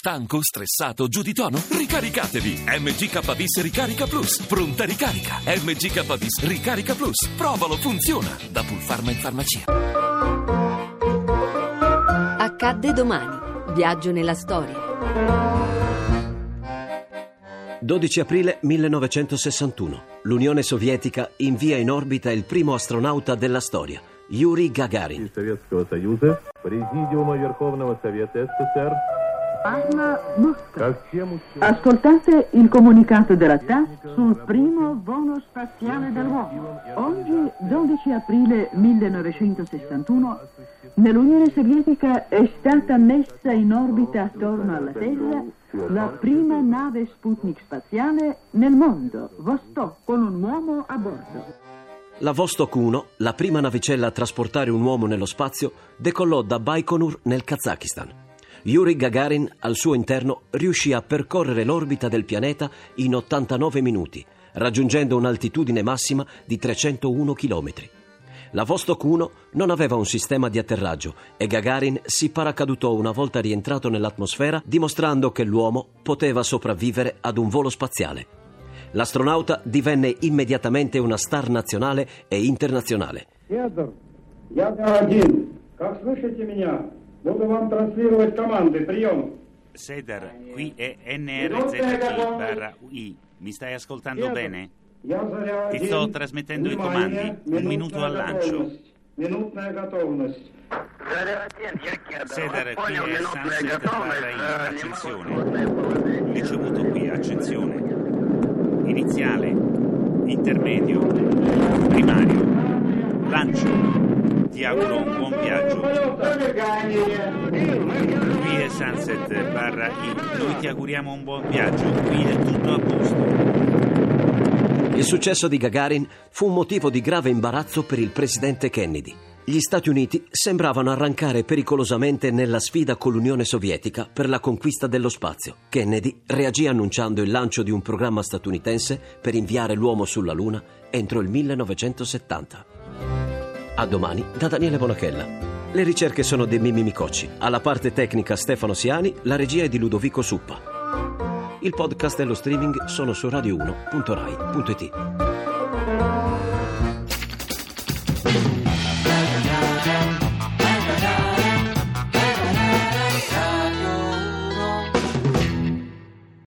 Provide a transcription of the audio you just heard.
Stanco, stressato, giù di tono? Ricaricatevi! MGKBIS Ricarica Plus. Pronta ricarica. MGKBIS Ricarica Plus. Provalo, funziona. Da Pulpharma in farmacia. Accadde domani. Viaggio nella storia. 12 aprile 1961. L'Unione Sovietica invia in orbita il primo astronauta della storia, Yuri Gagarin. Советского Союза, Президиума Верховного Совета СССР, Parma, Mosca. Ascoltate il comunicato della TAS sul primo volo spaziale dell'uomo. Oggi, 12 aprile 1961, nell'Unione Sovietica è stata messa in orbita attorno alla Terra la prima nave Sputnik spaziale nel mondo, Vostok, con un uomo a bordo. La Vostok 1, la prima navicella a trasportare un uomo nello spazio, decollò da Baikonur nel Kazakistan. Yuri Gagarin al suo interno riuscì a percorrere l'orbita del pianeta in 89 minuti, raggiungendo un'altitudine massima di 301 km. La Vostok 1 non aveva un sistema di atterraggio e Gagarin si paracadutò una volta rientrato nell'atmosfera, dimostrando che l'uomo poteva sopravvivere ad un volo spaziale. L'astronauta divenne immediatamente una star nazionale e internazionale. Федор, я один. Как слышите меня? Буду вам транслировать команды. Прием. Seder, qui è NRZG barra UI. Mi stai ascoltando bene? Я заря Ti один. sto trasmettendo i Внимание, comandi. Un minuto минутная al lancio. готовность. Минутная готовность. Seder, qui è Sunset barra I. Accensione. Ricevuto qui, accensione. Iniziale. Intermedio. Primario. Lancio. Ti auguro un buon viaggio. Qui è Sunset barra I. Noi ti auguriamo un buon viaggio. Qui è tutto a posto. Il successo di Gagarin fu un motivo di grave imbarazzo per il presidente Kennedy. Gli Stati Uniti sembravano arrancare pericolosamente nella sfida con l'Unione Sovietica per la conquista dello spazio. Kennedy reagì annunciando il lancio di un programma statunitense per inviare l'uomo sulla Luna entro il 1970. A domani da Daniele Bonachella. Le ricerche sono di Mimmi Micocci, alla parte tecnica Stefano Siani, la regia è di Ludovico Suppa. Il podcast e lo streaming sono su radio1.rai.it.